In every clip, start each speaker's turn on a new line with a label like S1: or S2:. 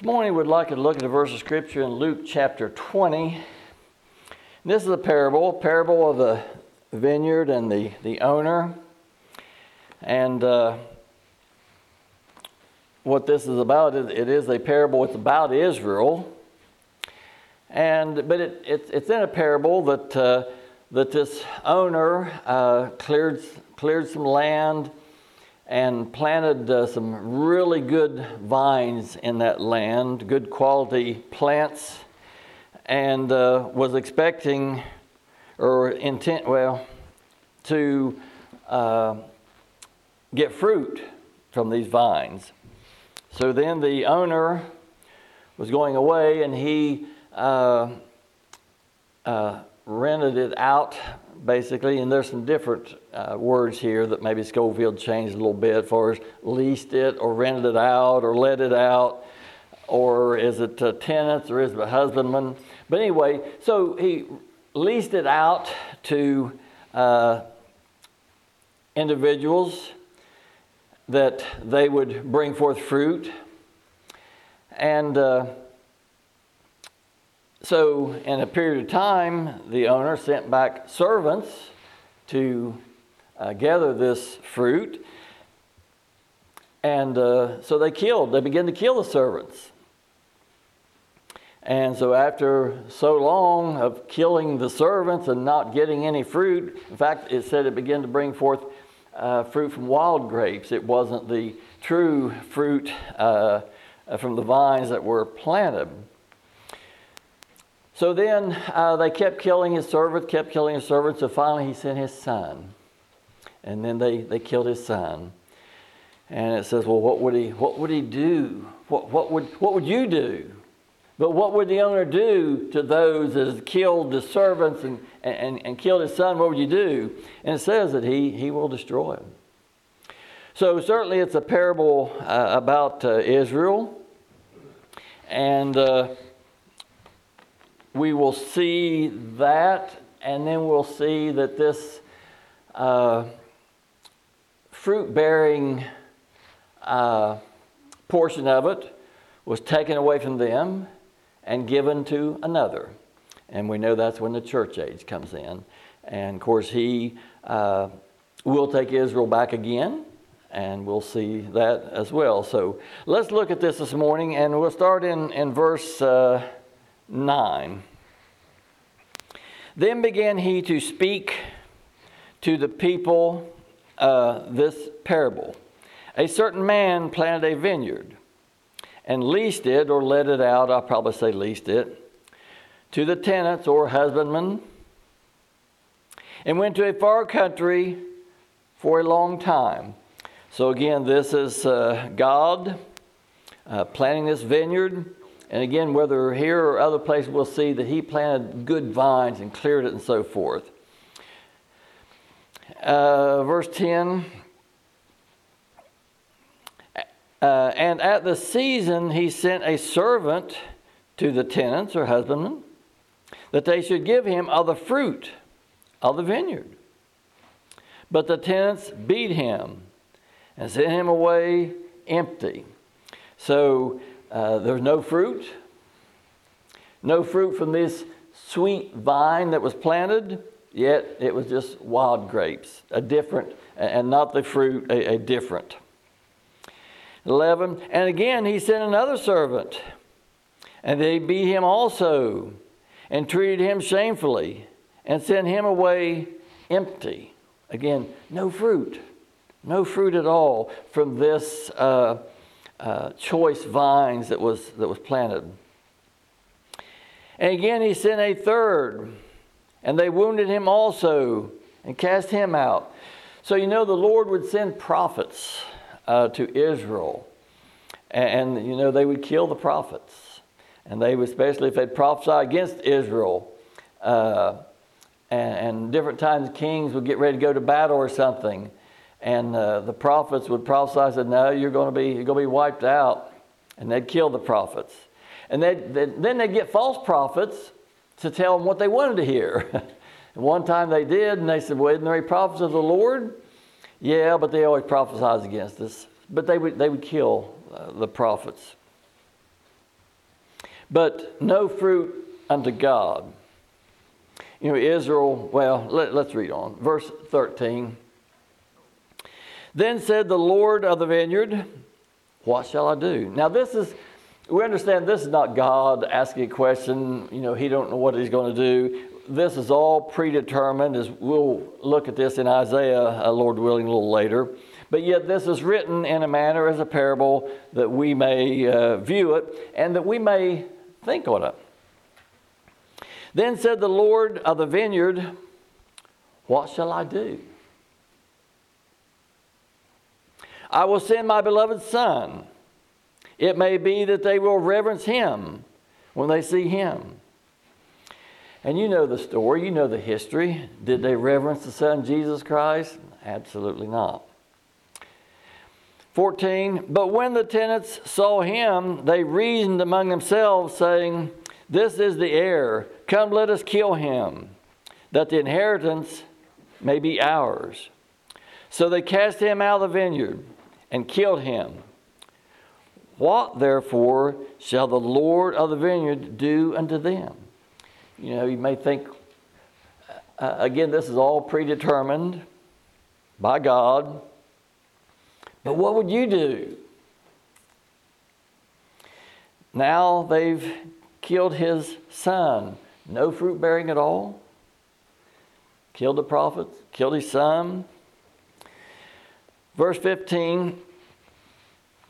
S1: This morning we'd like to look at a verse of scripture in Luke chapter 20. This is a parable, parable of the vineyard and the, the owner. And uh, what this is about, it, it is a parable, it's about Israel. And, but it, it it's in a parable that, uh, that this owner uh, cleared, cleared some land and planted uh, some really good vines in that land, good quality plants, and uh, was expecting or intent, well, to uh, get fruit from these vines. So then the owner was going away and he uh, uh, rented it out basically, and there's some different uh, words here that maybe Scofield changed a little bit for us leased it or rented it out or let it out, or is it tenants or is it husbandman? But anyway, so he leased it out to uh, individuals that they would bring forth fruit. And uh, so, in a period of time, the owner sent back servants to uh, gather this fruit. And uh, so they killed, they began to kill the servants. And so, after so long of killing the servants and not getting any fruit, in fact, it said it began to bring forth uh, fruit from wild grapes. It wasn't the true fruit uh, from the vines that were planted. So then uh, they kept killing his servants, kept killing his servants, so finally he sent his son. And then they, they killed his son. And it says, well, what would he, what would he do? What, what, would, what would you do? But what would the owner do to those that killed the servants and, and, and killed his son? What would you do? And it says that he, he will destroy him. So certainly it's a parable uh, about uh, Israel. And uh, we will see that, and then we'll see that this uh, fruit bearing uh, portion of it was taken away from them and given to another. And we know that's when the church age comes in. And of course, he uh, will take Israel back again, and we'll see that as well. So let's look at this this morning, and we'll start in, in verse. Uh, 9. Then began he to speak to the people uh, this parable. A certain man planted a vineyard and leased it or let it out, I'll probably say leased it, to the tenants or husbandmen, and went to a far country for a long time. So, again, this is uh, God uh, planting this vineyard and again, whether here or other places, we'll see that he planted good vines and cleared it and so forth. Uh, verse 10 uh, And at the season he sent a servant to the tenants or husbandmen that they should give him of the fruit of the vineyard. But the tenants beat him and sent him away empty. So uh, there's no fruit. No fruit from this sweet vine that was planted, yet it was just wild grapes, a different, and not the fruit, a, a different. 11, and again he sent another servant, and they beat him also, and treated him shamefully, and sent him away empty. Again, no fruit, no fruit at all from this uh, uh, choice vines that was, that was planted. And again, he sent a third, and they wounded him also and cast him out. So, you know, the Lord would send prophets uh, to Israel, and, and, you know, they would kill the prophets. And they would, especially if they'd prophesy against Israel, uh, and, and different times kings would get ready to go to battle or something and uh, the prophets would prophesy, said, No, you're going to be, you're going to be wiped out. And they'd kill the prophets. And they'd, they'd, then they'd get false prophets to tell them what they wanted to hear. and one time they did, and they said, Well, isn't there any prophets of the Lord? Yeah, but they always prophesied against us. But they would, they would kill uh, the prophets. but no fruit unto God. You know, Israel, well, let, us read on. Verse 13. Then said the Lord of the vineyard, What shall I do? Now, this is, we understand this is not God asking a question. You know, he don't know what he's going to do. This is all predetermined, as we'll look at this in Isaiah, uh, Lord willing, a little later. But yet, this is written in a manner as a parable that we may uh, view it and that we may think on it. Then said the Lord of the vineyard, What shall I do? I will send my beloved Son. It may be that they will reverence him when they see him. And you know the story, you know the history. Did they reverence the Son, Jesus Christ? Absolutely not. 14, but when the tenants saw him, they reasoned among themselves, saying, This is the heir. Come, let us kill him, that the inheritance may be ours. So they cast him out of the vineyard and killed him. What therefore shall the Lord of the vineyard do unto them? You know, you may think, uh, again, this is all predetermined by God. But what would you do? Now they've killed his son. No fruit bearing at all. Killed the prophets, killed his son. Verse 15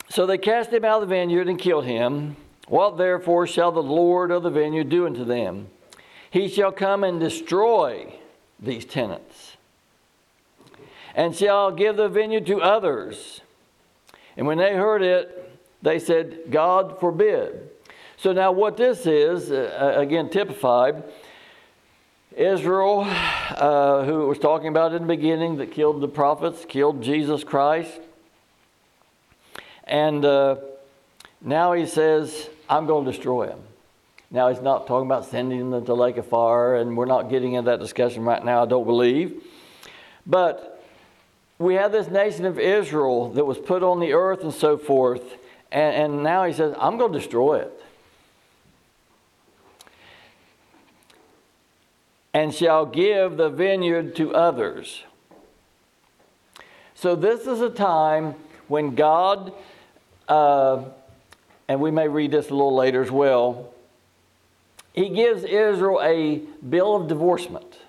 S1: So they cast him out of the vineyard and killed him. What therefore shall the Lord of the vineyard do unto them? He shall come and destroy these tenants, and shall give the vineyard to others. And when they heard it, they said, God forbid. So now, what this is, uh, again, typified, Israel, uh, who was talking about in the beginning, that killed the prophets, killed Jesus Christ. And uh, now he says, I'm going to destroy him. Now, he's not talking about sending them to lake of fire, and we're not getting into that discussion right now, I don't believe. But we have this nation of Israel that was put on the earth and so forth, and, and now he says, I'm going to destroy it. And shall give the vineyard to others. So, this is a time when God, uh, and we may read this a little later as well, he gives Israel a bill of divorcement.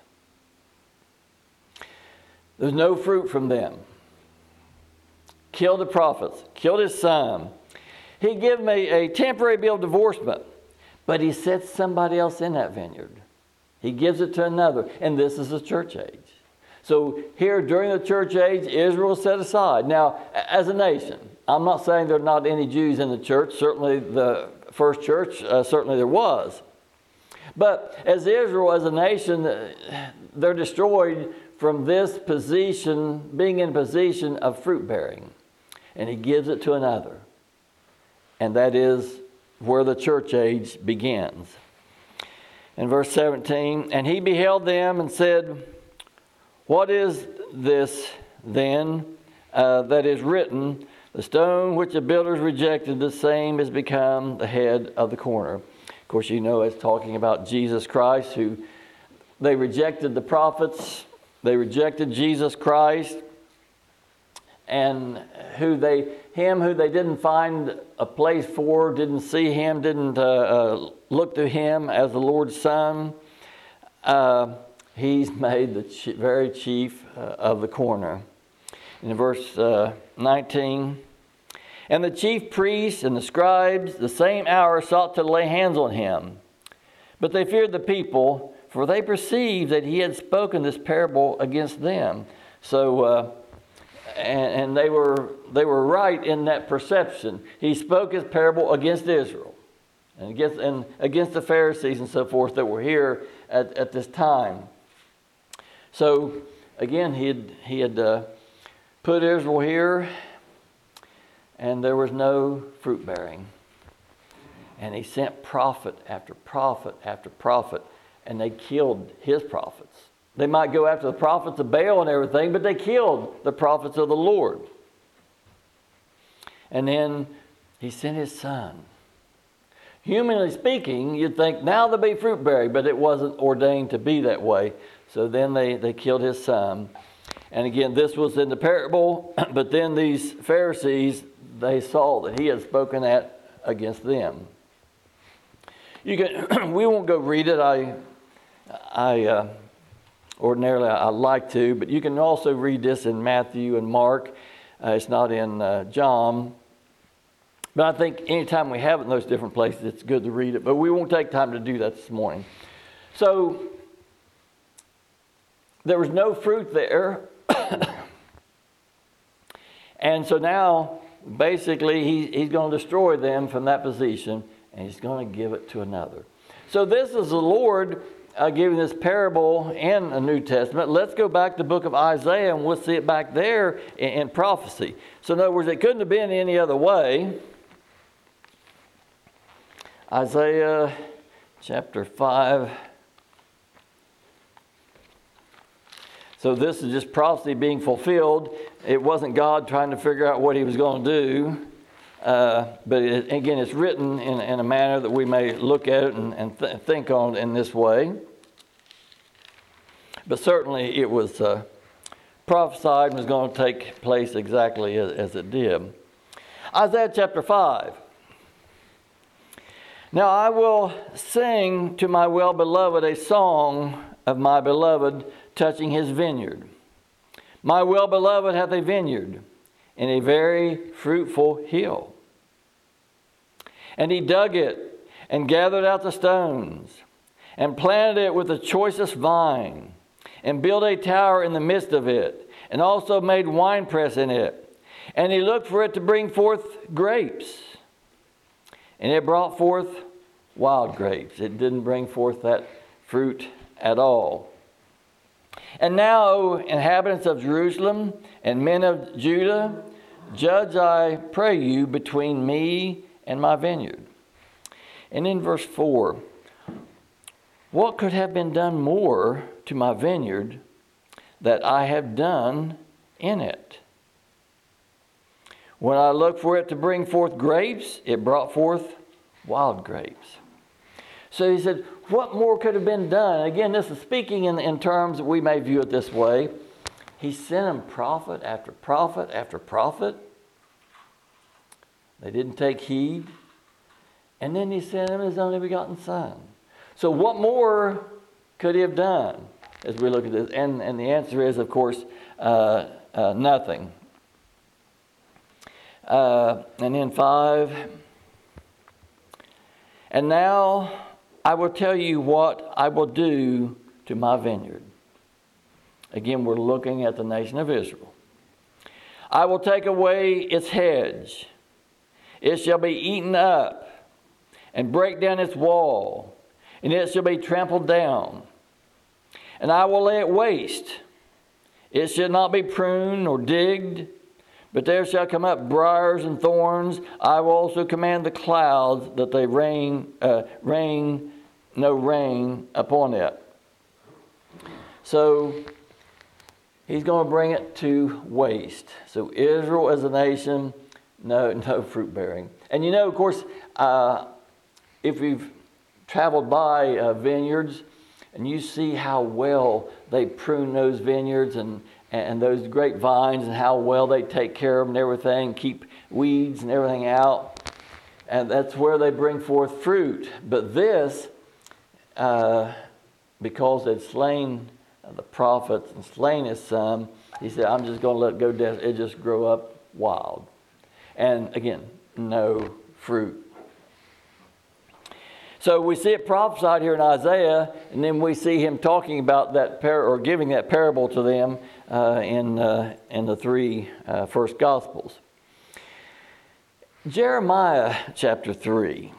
S1: There's no fruit from them. Killed the prophets, killed his son. He gave them a, a temporary bill of divorcement, but he sets somebody else in that vineyard. He gives it to another, and this is the church age. So here during the church age, Israel set aside. Now, as a nation, I'm not saying there are not any Jews in the church. Certainly, the first church, uh, certainly there was. But as Israel, as a nation, they're destroyed from this position, being in position of fruit bearing. And he gives it to another. And that is where the church age begins. In verse 17, and he beheld them and said, What is this then uh, that is written? The stone which the builders rejected, the same has become the head of the corner Of course, you know it's talking about Jesus Christ, who they rejected the prophets, they rejected Jesus Christ, and who they him who they didn't find a place for, didn't see him, didn't uh, uh, look to him as the Lord's Son. Uh, he's made the very chief uh, of the corner. In verse uh, 19. And the chief priests and the scribes the same hour sought to lay hands on him. But they feared the people, for they perceived that he had spoken this parable against them. So, uh, and, and, they were they were right in that perception. He spoke his parable against Israel, and against and against the Pharisees and so forth that were here at, at this time. So, again, he had he had uh, put Israel here and there was no fruit bearing. And he sent prophet after prophet after prophet, and they killed his prophets. They might go after the prophets of Baal and everything, but they killed the prophets of the Lord. And then he sent his son humanly speaking, you'd think now they'll be fruit bearing, but it wasn't ordained to be that way. So then they, they killed his son. And again, this was in the parable, but then these Pharisees, they saw that he had spoken that against them. You can, we won't go read it. I, I uh, ordinarily I like to, but you can also read this in Matthew and Mark. Uh, it's not in uh, John. But I think anytime we have it in those different places, it's good to read it. But we won't take time to do that this morning. So there was no fruit there. and so now, basically, he, he's going to destroy them from that position and he's going to give it to another. So this is the Lord uh, giving this parable in the New Testament. Let's go back to the book of Isaiah and we'll see it back there in, in prophecy. So, in other words, it couldn't have been any other way. Isaiah chapter 5. So, this is just prophecy being fulfilled. It wasn't God trying to figure out what he was going to do. Uh, but it, again, it's written in, in, a manner that we may look at it and, and th- think on in this way. But certainly it was uh, prophesied and was going to take place exactly as, as it did. Isaiah chapter 5. Now I will sing to my well beloved a song of my beloved touching his vineyard. My well beloved hath a vineyard in a very fruitful hill. And he dug it and gathered out the stones and planted it with the choicest vine and built a tower in the midst of it and also made winepress in it. And he looked for it to bring forth grapes. And it brought forth wild grapes. It didn't bring forth that fruit at all. And now, O inhabitants of Jerusalem and men of Judah, judge, I pray you, between me and my vineyard. And in verse 4, what could have been done more to my vineyard that I have done in it? When I looked for it to bring forth grapes, it brought forth wild grapes. So he said, What more could have been done? Again, this is speaking in, in terms that we may view it this way. He sent him prophet after prophet after prophet they didn't take heed. And then he sent him his only begotten son. So, what more could he have done as we look at this? And, and the answer is, of course, uh, uh, nothing. Uh, and then five. And now I will tell you what I will do to my vineyard. Again, we're looking at the nation of Israel. I will take away its hedge it shall be eaten up, and break down its wall, and it shall be trampled down. And I will lay it waste. It shall not be pruned or digged, but there shall come up briars and thorns. I will also command the clouds that they rain, uh, rain no rain upon it. So he's going to bring it to waste. So Israel as a nation no, no fruit bearing. And you know, of course, uh, if you've traveled by uh, vineyards and you see how well they prune those vineyards and, and those great vines and how well they take care of them and everything, keep weeds and everything out, and that's where they bring forth fruit. But this, uh, because they'd slain the prophets and slain his son, he said, I'm just going to let it go down. It just grow up wild. And again, no fruit. So we see it prophesied here in Isaiah, and then we see him talking about that par- or giving that parable to them uh, in, uh, in the three uh, first Gospels. Jeremiah chapter 3.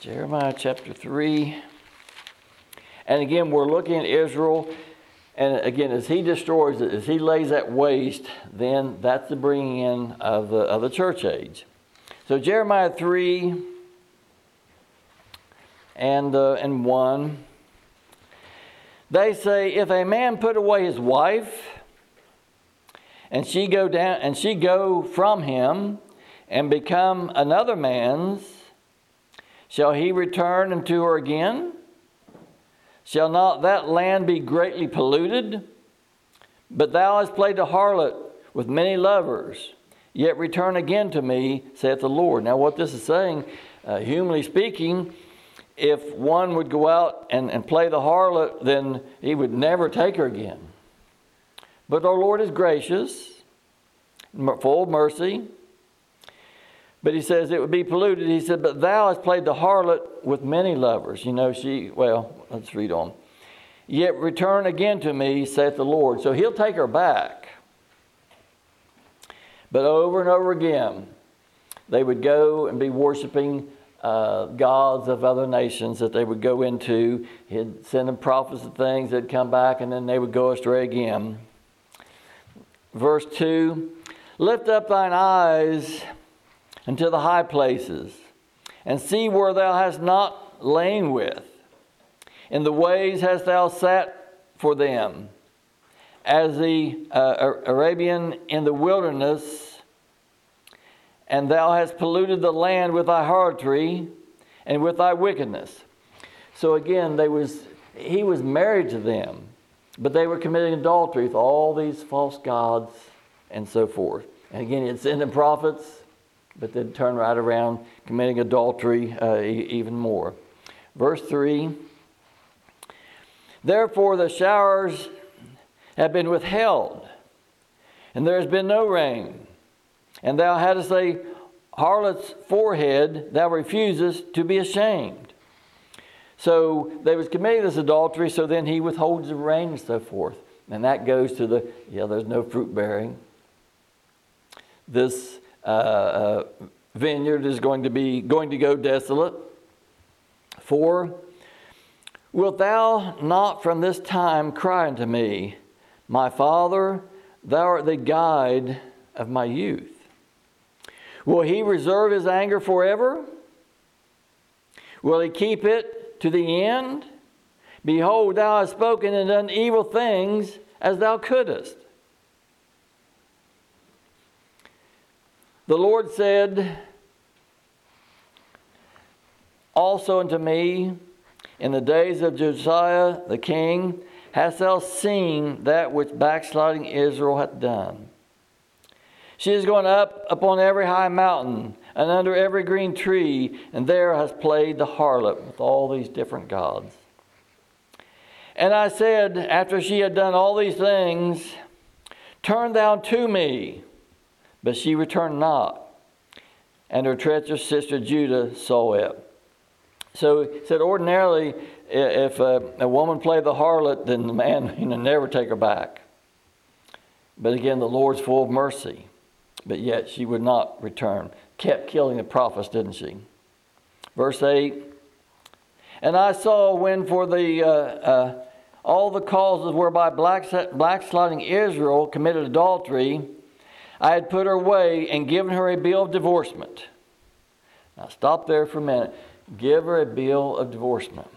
S1: Jeremiah chapter 3. And again, we're looking at Israel. And again, as he destroys it, as he lays that waste, then that's the bringing in of the, of the church age. So Jeremiah 3 and, uh, and 1. They say, if a man put away his wife, and she go down and she go from him and become another man's, shall he return unto her again? Shall not that land be greatly polluted? But thou hast played the harlot with many lovers, yet return again to me, saith the Lord. Now, what this is saying, uh, humanly speaking, if one would go out and, and play the harlot, then he would never take her again. But our Lord is gracious, full of mercy. But he says it would be polluted. He said, But thou hast played the harlot with many lovers. You know, she, well, let's read on. Yet return again to me, saith the Lord. So he'll take her back. But over and over again, they would go and be worshiping uh, gods of other nations that they would go into. He'd send them prophets and things, they'd come back, and then they would go astray again. Verse 2 Lift up thine eyes unto the high places, and see where thou hast not lain with. In the ways hast thou sat for them, as the uh, Arabian in the wilderness and thou hast polluted the land with thy harlotry and with thy wickedness. So again, they was, he was married to them, but they were committing adultery with all these false gods and so forth. And again, it's in the prophets, but then turn right around committing adultery uh, e- even more. Verse 3 Therefore, the showers have been withheld, and there has been no rain and thou hadst a harlot's forehead, thou refusest to be ashamed. So they was committing this adultery, so then he withholds the rain and so forth. And that goes to the, yeah, there's no fruit bearing. This uh, uh, vineyard is going to be going to go desolate. For wilt thou not from this time cry unto me, My Father, thou art the guide of my youth? Will he reserve his anger forever? Will he keep it to the end? Behold, thou hast spoken and done evil things as thou couldst. The Lord said also unto me, In the days of Josiah the king, hast thou seen that which backsliding Israel hath done? She is going up upon every high mountain and under every green tree, and there has played the harlot with all these different gods. And I said, after she had done all these things, Turn thou to me. But she returned not. And her treacherous sister Judah saw it. So he said, ordinarily, if a, a woman played the harlot, then the man you know, never take her back. But again, the Lord's full of mercy but yet she would not return. Kept killing the prophets, didn't she? Verse 8 And I saw when for the uh, uh, all the causes whereby black backsliding Israel committed adultery, I had put her away and given her a bill of divorcement. Now stop there for a minute. Give her a bill of divorcement.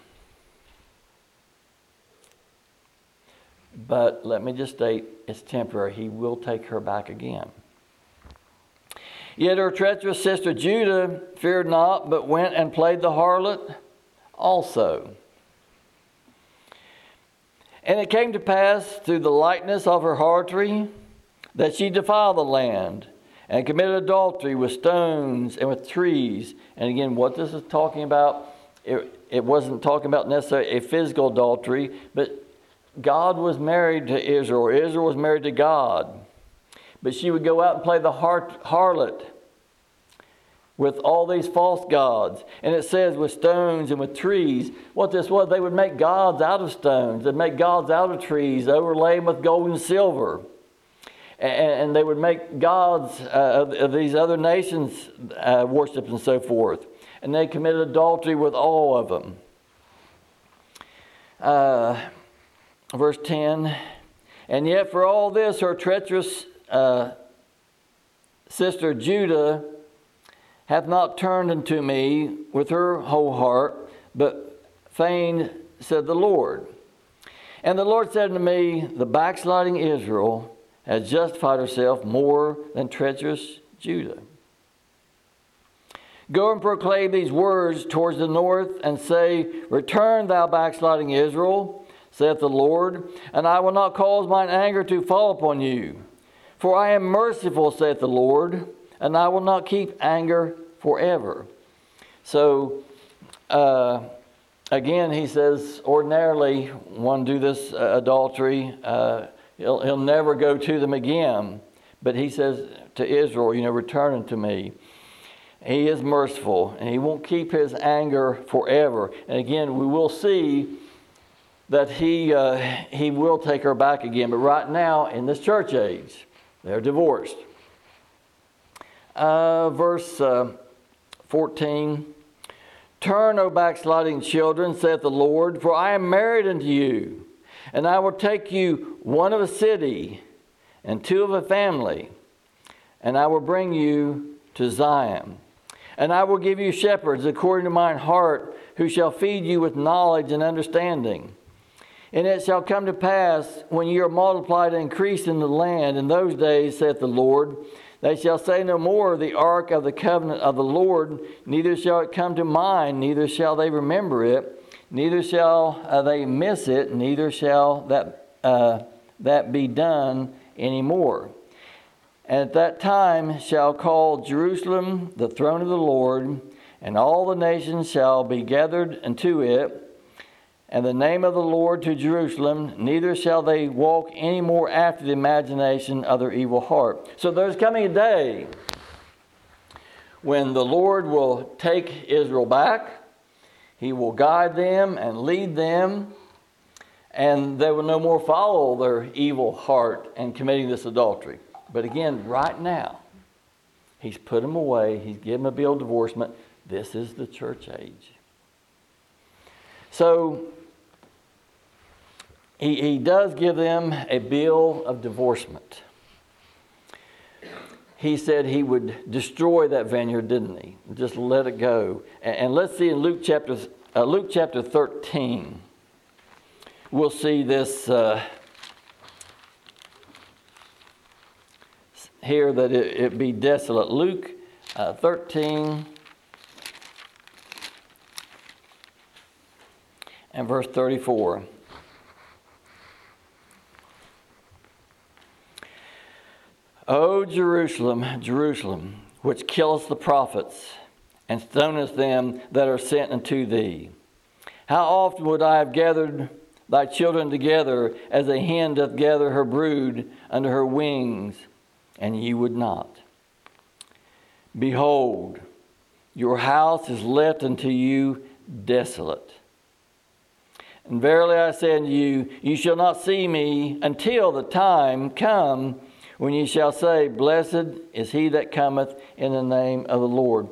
S1: But let me just state it's temporary. He will take her back again. Yet her treacherous sister Judah feared not, but went and played the harlot also. And it came to pass through the lightness of her harlotry that she defiled the land and committed adultery with stones and with trees. And again, what this is talking about, it, it wasn't talking about necessarily a physical adultery, but God was married to Israel, Israel was married to God. But she would go out and play the harlot with all these false gods. And it says with stones and with trees. What this was, they would make gods out of stones, they'd make gods out of trees, overlay them with gold and silver. And, they would make gods uh, of, these other nations uh, worship and so forth. And they committed adultery with all of them. Uh, verse 10 And yet, for all this, her treacherous uh, sister Judah hath not turned unto me with her whole heart, but fain, said the Lord. And the Lord said unto me, The backsliding Israel has justified herself more than treacherous Judah. Go and proclaim these words towards the north, and say, Return, thou backsliding Israel, saith the Lord, and I will not cause mine anger to fall upon you. For I am merciful, saith the Lord, and I will not keep anger forever. So, uh, again, he says, ordinarily, one do this uh, adultery, uh, he'll, he'll never go to them again. But he says to Israel, you know, return unto me. He is merciful, and he won't keep his anger forever. And again, we will see that he, uh, he will take her back again. But right now, in this church age, they're divorced. Uh, verse uh, 14 Turn, O backsliding children, saith the Lord, for I am married unto you, and I will take you one of a city and two of a family, and I will bring you to Zion. And I will give you shepherds according to mine heart, who shall feed you with knowledge and understanding. And it shall come to pass, when ye are multiplied and increased in the land, in those days, saith the Lord, they shall say no more, the ark of the covenant of the Lord, neither shall it come to mind, neither shall they remember it, neither shall uh, they miss it, neither shall that, uh, that be done any more. And at that time shall call Jerusalem the throne of the Lord, and all the nations shall be gathered unto it and the name of the Lord to Jerusalem, neither shall they walk any more after the imagination of their evil heart. So there's coming a day when the Lord will take Israel back, He will guide them and lead them, and they will no more follow their evil heart and committing this adultery. But again, right now, He's put them away, He's given them a bill of divorcement. This is the church age. So he, he does give them a bill of divorcement. He said he would destroy that vineyard, didn't he? Just let it go. And, let's see in Luke chapter, uh, Luke chapter 13, we'll see this uh, here that it, it, be desolate. Luke uh, 13 and verse 34. O Jerusalem, Jerusalem, which killest the prophets and stonest them that are sent unto thee. How often would I have gathered thy children together as a hen doth gather her brood under her wings, and ye would not? Behold, your house is left unto you desolate. And verily I say unto you, you shall not see me until the time come when ye shall say, Blessed is he that cometh in the name of the Lord.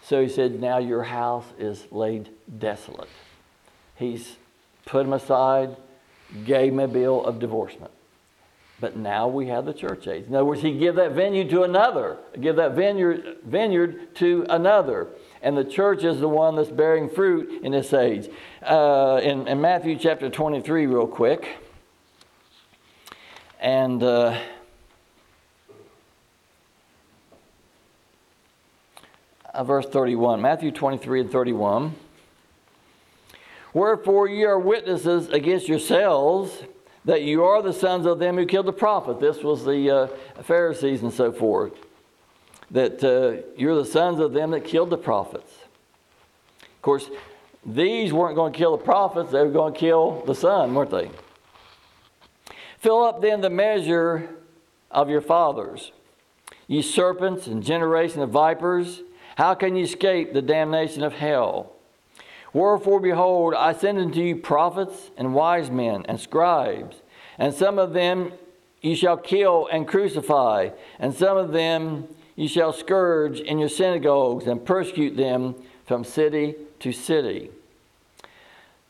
S1: So he said, Now your house is laid desolate. He's put him aside, gave him a bill of divorcement. But now we have the church age. In other words, he give that vineyard to another, give that vineyard, vineyard to another. And the church is the one that's bearing fruit in this age. Uh, in, in, Matthew chapter 23, real quick. And. Uh, verse 31. Matthew 23 and 31. Wherefore ye are witnesses against yourselves that you are the sons of them who killed the prophet. This was the uh, Pharisees and so forth. That uh, you're the sons of them that killed the prophets. Of course, these weren't going to kill the prophets, they were going to kill the son, weren't they? Fill up then the measure of your fathers, ye serpents and generation of vipers. How can you escape the damnation of hell? Wherefore, behold, I send unto you prophets and wise men and scribes, and some of them you shall kill and crucify, and some of them you shall scourge in your synagogues and persecute them from city to city.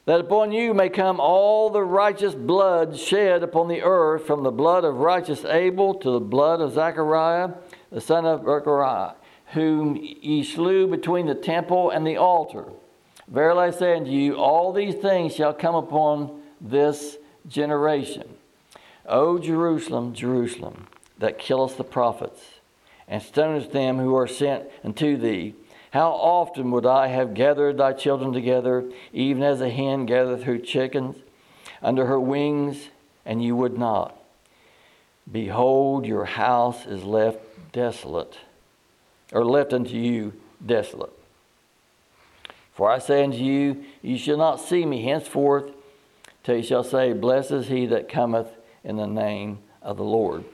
S1: That upon you may come all the righteous blood shed upon the earth, from the blood of righteous Abel to the blood of Zechariah, the son of Berechiah whom ye slew between the temple and the altar. Verily I say unto you, all these things shall come upon this generation. O Jerusalem, Jerusalem, that killest the prophets, and stonest them who are sent unto thee. How often would I have gathered thy children together, even as a hen gathereth her chickens under her wings, and you would not. Behold, your house is left desolate, or left unto you desolate. For I say unto you, you shall not see me henceforth, till you shall say, Blessed is he that cometh in the name of the Lord.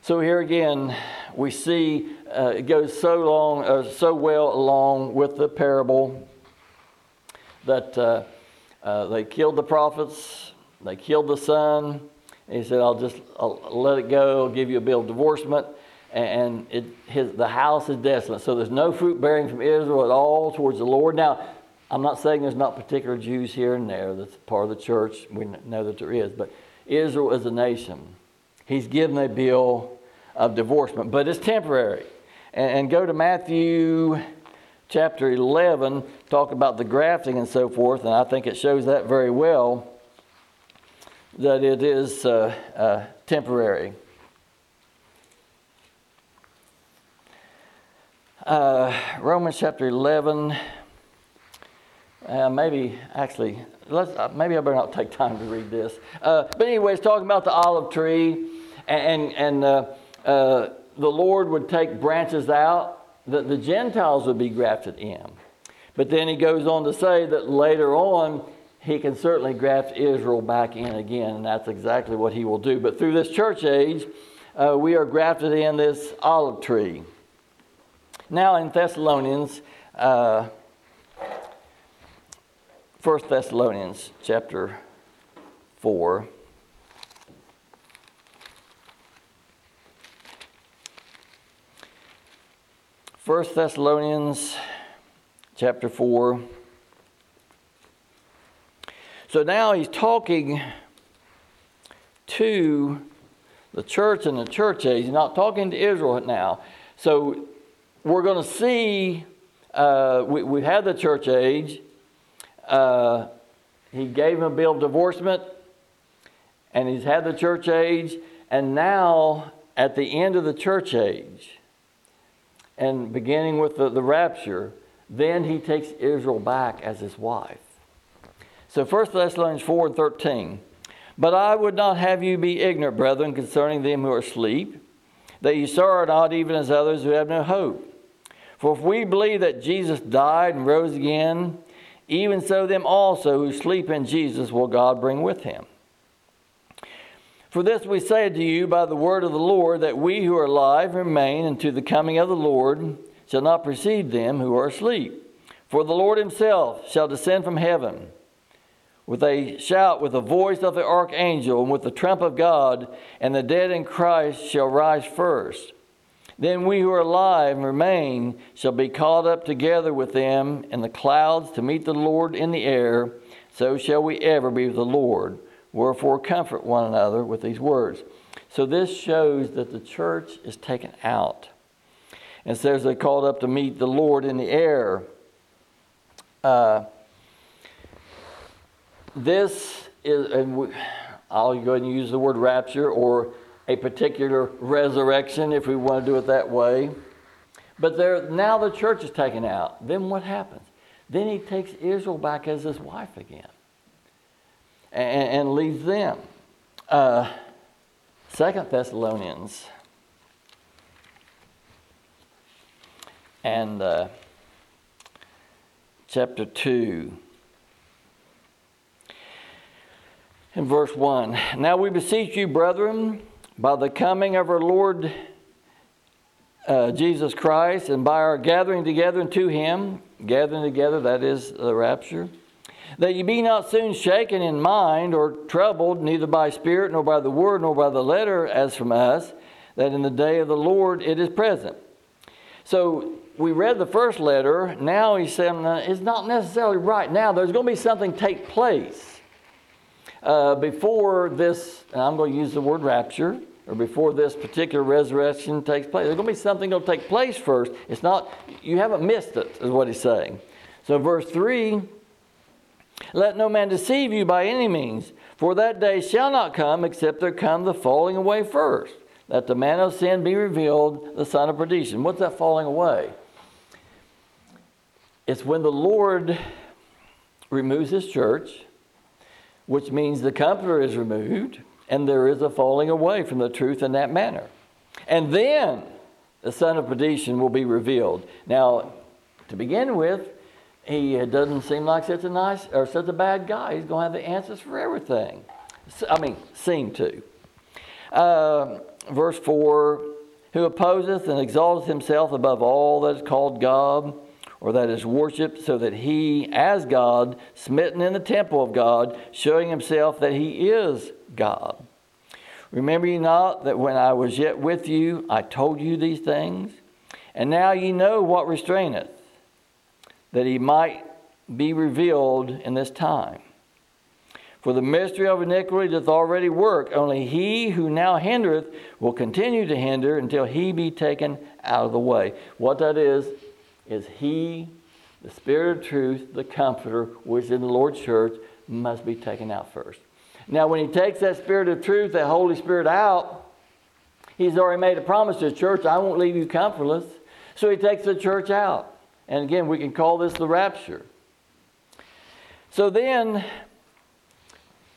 S1: So here again, we see uh, it goes so long, uh, so well along with the parable that uh, uh they killed the prophets, they killed the son. He said, "I'll just I'll let it go. I'll give you a bill of divorcement." And it, his, the house is desolate. So there's no fruit bearing from Israel at all towards the Lord. Now, I'm not saying there's not particular Jews here and there that's part of the church. We know that there is. But Israel is a nation. He's given a bill of divorcement, but it's temporary. And, and go to Matthew chapter 11, talk about the grafting and so forth, and I think it shows that very well that it is uh, uh, temporary. Uh, Romans chapter 11. Uh, maybe, actually, let's, uh, maybe I better not take time to read this. Uh, but anyway, it's talking about the olive tree, and, and uh, uh, the Lord would take branches out that the Gentiles would be grafted in. But then he goes on to say that later on, he can certainly graft Israel back in again, and that's exactly what he will do. But through this church age, uh, we are grafted in this olive tree. Now in Thessalonians, uh, 1 Thessalonians chapter 4. First Thessalonians chapter 4. So now he's talking to the church and the church age. He's not talking to Israel now. So we're going to see, uh, we, we've had the church age, uh, he gave him a bill of divorcement, and he's had the church age, and now at the end of the church age, and beginning with the, the rapture, then he takes Israel back as his wife. So 1 Thessalonians 4 and 13. But I would not have you be ignorant, brethren, concerning them who are asleep, that you sorrow not even as others who have no hope. For if we believe that Jesus died and rose again, even so, them also who sleep in Jesus will God bring with him. For this we say to you by the word of the Lord, that we who are alive remain unto the coming of the Lord shall not precede them who are asleep. For the Lord himself shall descend from heaven with a shout, with the voice of the archangel, and with the trump of God, and the dead in Christ shall rise first. Then we who are alive and remain shall be caught up together with them in the clouds to meet the Lord in the air. So shall we ever be with the Lord. Wherefore, comfort one another with these words. So, this shows that the church is taken out. And says they're called up to meet the Lord in the air. Uh, this is, and we, I'll go ahead and use the word rapture or a particular resurrection, if we want to do it that way. But there, now the church is taken out. Then what happens? Then he takes Israel back as his wife again and, and leaves them. Uh, Second Thessalonians and uh, chapter 2 and verse 1. Now we beseech you, brethren, by the coming of our Lord uh, Jesus Christ and by our gathering together unto Him, gathering together, that is the rapture, that ye be not soon shaken in mind or troubled, neither by spirit, nor by the word, nor by the letter as from us, that in the day of the Lord it is present. So we read the first letter. Now he's saying it's not necessarily right now. There's going to be something take place uh, before this, I'm going to use the word rapture, or before this particular resurrection takes place. There's going to be something that will take place first. It's not, you haven't missed it, is what he's saying. So, verse 3 let no man deceive you by any means, For that day shall not come except there come the falling away first, that the man of sin be revealed, the son of perdition. What's that falling away? It's when the Lord removes his church, which means the comforter is removed, and there is a falling away from the truth in that manner. And then the son of perdition will be revealed. Now, to begin with, he doesn't seem like such a nice or such a bad guy. He's going to have the answers for everything. I mean, seem to. Uh, verse 4 Who opposeth and exalteth himself above all that is called God or that is worshipped, so that he, as God, smitten in the temple of God, showing himself that he is God. Remember ye not that when I was yet with you, I told you these things? And now ye know what restraineth, that he might be revealed in this time. For the mystery of iniquity doth already work, only he who now hindereth will continue to hinder until he be taken out of the way. What that is, is he, the Spirit of truth, the Comforter, which is in the Lord's church, must be taken out first. Now, when he takes that Spirit of truth, that Holy Spirit out, he's already made a promise to the church I won't leave you comfortless. So he takes the church out. And again, we can call this the rapture. So then,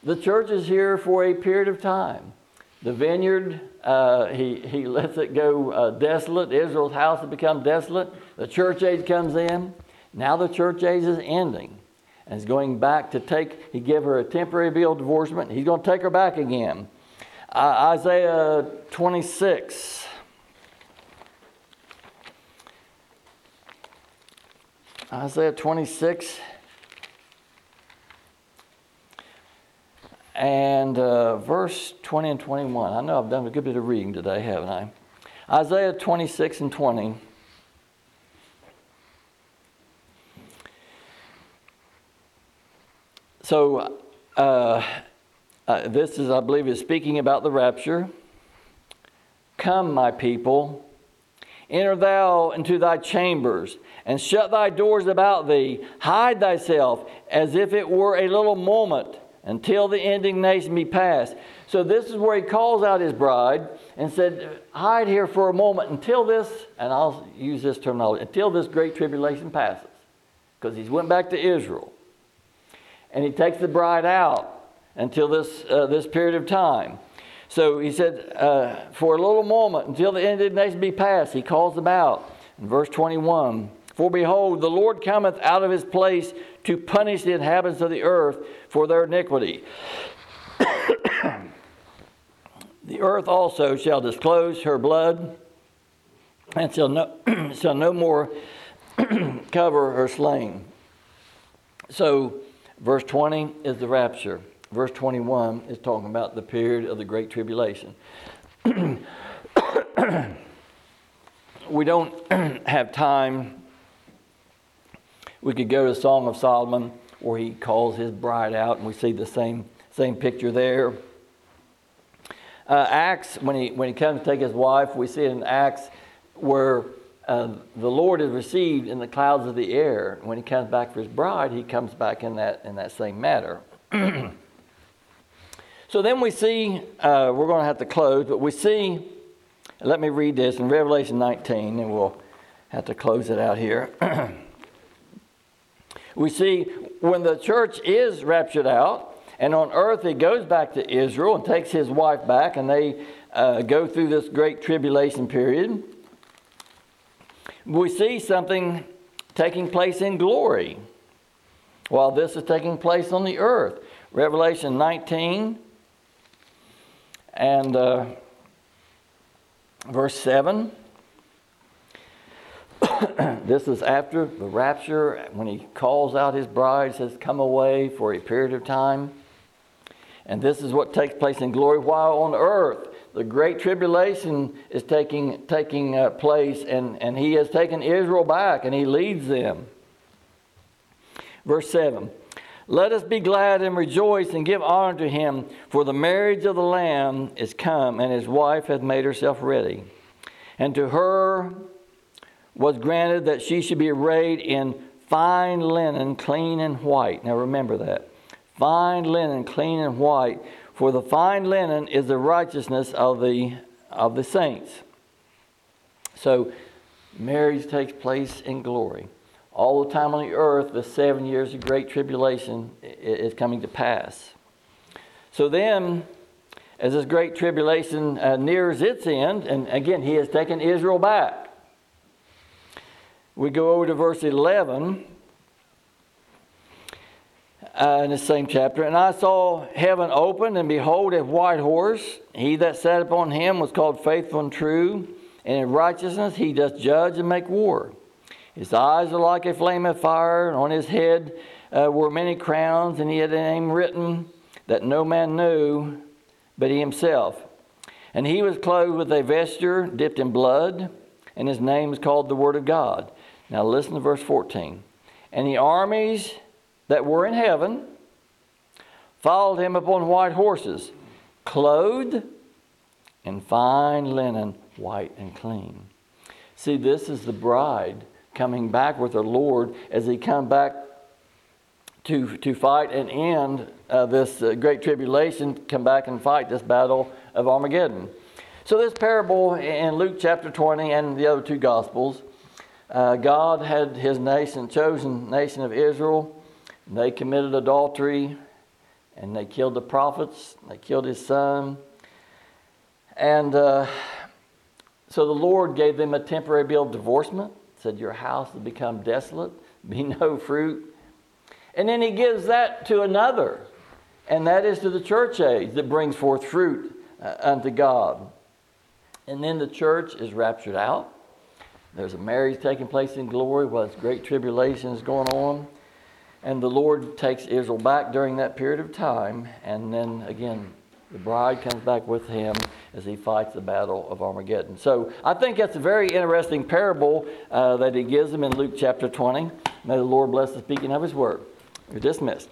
S1: the church is here for a period of time. The vineyard, uh, he, he lets it go uh, desolate. Israel's house has become desolate. The church age comes in. Now the church age is ending. And he's going back to take, he gave her a temporary bill of divorcement. He's going to take her back again. Uh, Isaiah 26. Isaiah 26. And uh, verse 20 and 21. I know I've done a good bit of reading today, haven't I? Isaiah 26 and 20. So, uh, uh, this is, I believe, is speaking about the rapture. Come, my people, enter thou into thy chambers, and shut thy doors about thee. Hide thyself as if it were a little moment until the indignation be passed. So this is where he calls out his bride and said, Hide here for a moment until this, and I'll use this terminology, until this great tribulation passes. Because he's went back to Israel. And he takes the bride out until this, uh, this period of time. So he said, uh, For a little moment, until the indignation be passed, he calls them out. In verse 21, For behold, the Lord cometh out of his place to punish the inhabitants of the earth for their iniquity. the earth also shall disclose her blood, and shall no, shall no more cover her slain. So, verse 20 is the rapture. Verse 21 is talking about the period of the Great Tribulation. we don't have time we could go to the Song of Solomon where he calls his bride out, and we see the same, same picture there. Uh, Acts, when he, when he comes to take his wife, we see it in Acts where uh, the Lord is received in the clouds of the air. When he comes back for his bride, he comes back in that, in that same manner. so then we see, uh, we're going to have to close, but we see, let me read this in Revelation 19, and we'll have to close it out here. We see when the church is raptured out, and on earth he goes back to Israel and takes his wife back, and they uh, go through this great tribulation period. We see something taking place in glory while this is taking place on the earth. Revelation 19 and uh, verse 7. this is after the rapture, when he calls out his bride, says, Come away for a period of time. And this is what takes place in glory while on earth. The great tribulation is taking, taking uh, place, and, and he has taken Israel back and he leads them. Verse 7 Let us be glad and rejoice and give honor to him, for the marriage of the Lamb is come, and his wife hath made herself ready. And to her was granted that she should be arrayed in fine linen, clean and white. Now remember that. fine linen, clean and white, for the fine linen is the righteousness of the, of the saints. So, marriage takes place in glory. All the time on the earth, the seven years of great tribulation is coming to pass. So then, as this great tribulation uh, nears its end, and again, he has taken Israel back. We go over to verse 11 uh, in the same chapter. And I saw heaven open, and behold, a white horse. He that sat upon him was called faithful and true, and in righteousness he doth judge and make war. His eyes are like a flame of fire, and on his head uh, were many crowns, and he had a name written that no man knew but he himself. And he was clothed with a vesture dipped in blood, and his name is called the Word of God. Now listen to verse 14. And the armies that were in heaven followed him upon white horses, clothed in fine linen, white and clean. See, this is the bride coming back with her Lord as he come back to, to fight and end uh, this uh, great tribulation, come back and fight this battle of Armageddon. So, this parable in Luke chapter 20 and the other two Gospels, uh, God had his nation, chosen nation of Israel. They committed adultery and they killed the prophets, they killed his son. And uh, so the Lord gave them a temporary bill of divorcement, said, Your house will become desolate, be no fruit. And then he gives that to another, and that is to the church age that brings forth fruit uh, unto God. And then the church is raptured out. There's a marriage taking place in glory while great tribulation is going on. And the Lord takes Israel back during that period of time. And then again, the bride comes back with him as he fights the battle of Armageddon. So I think that's a very interesting parable uh, that he gives them in Luke chapter 20. May the Lord bless the speaking of his word. You're dismissed.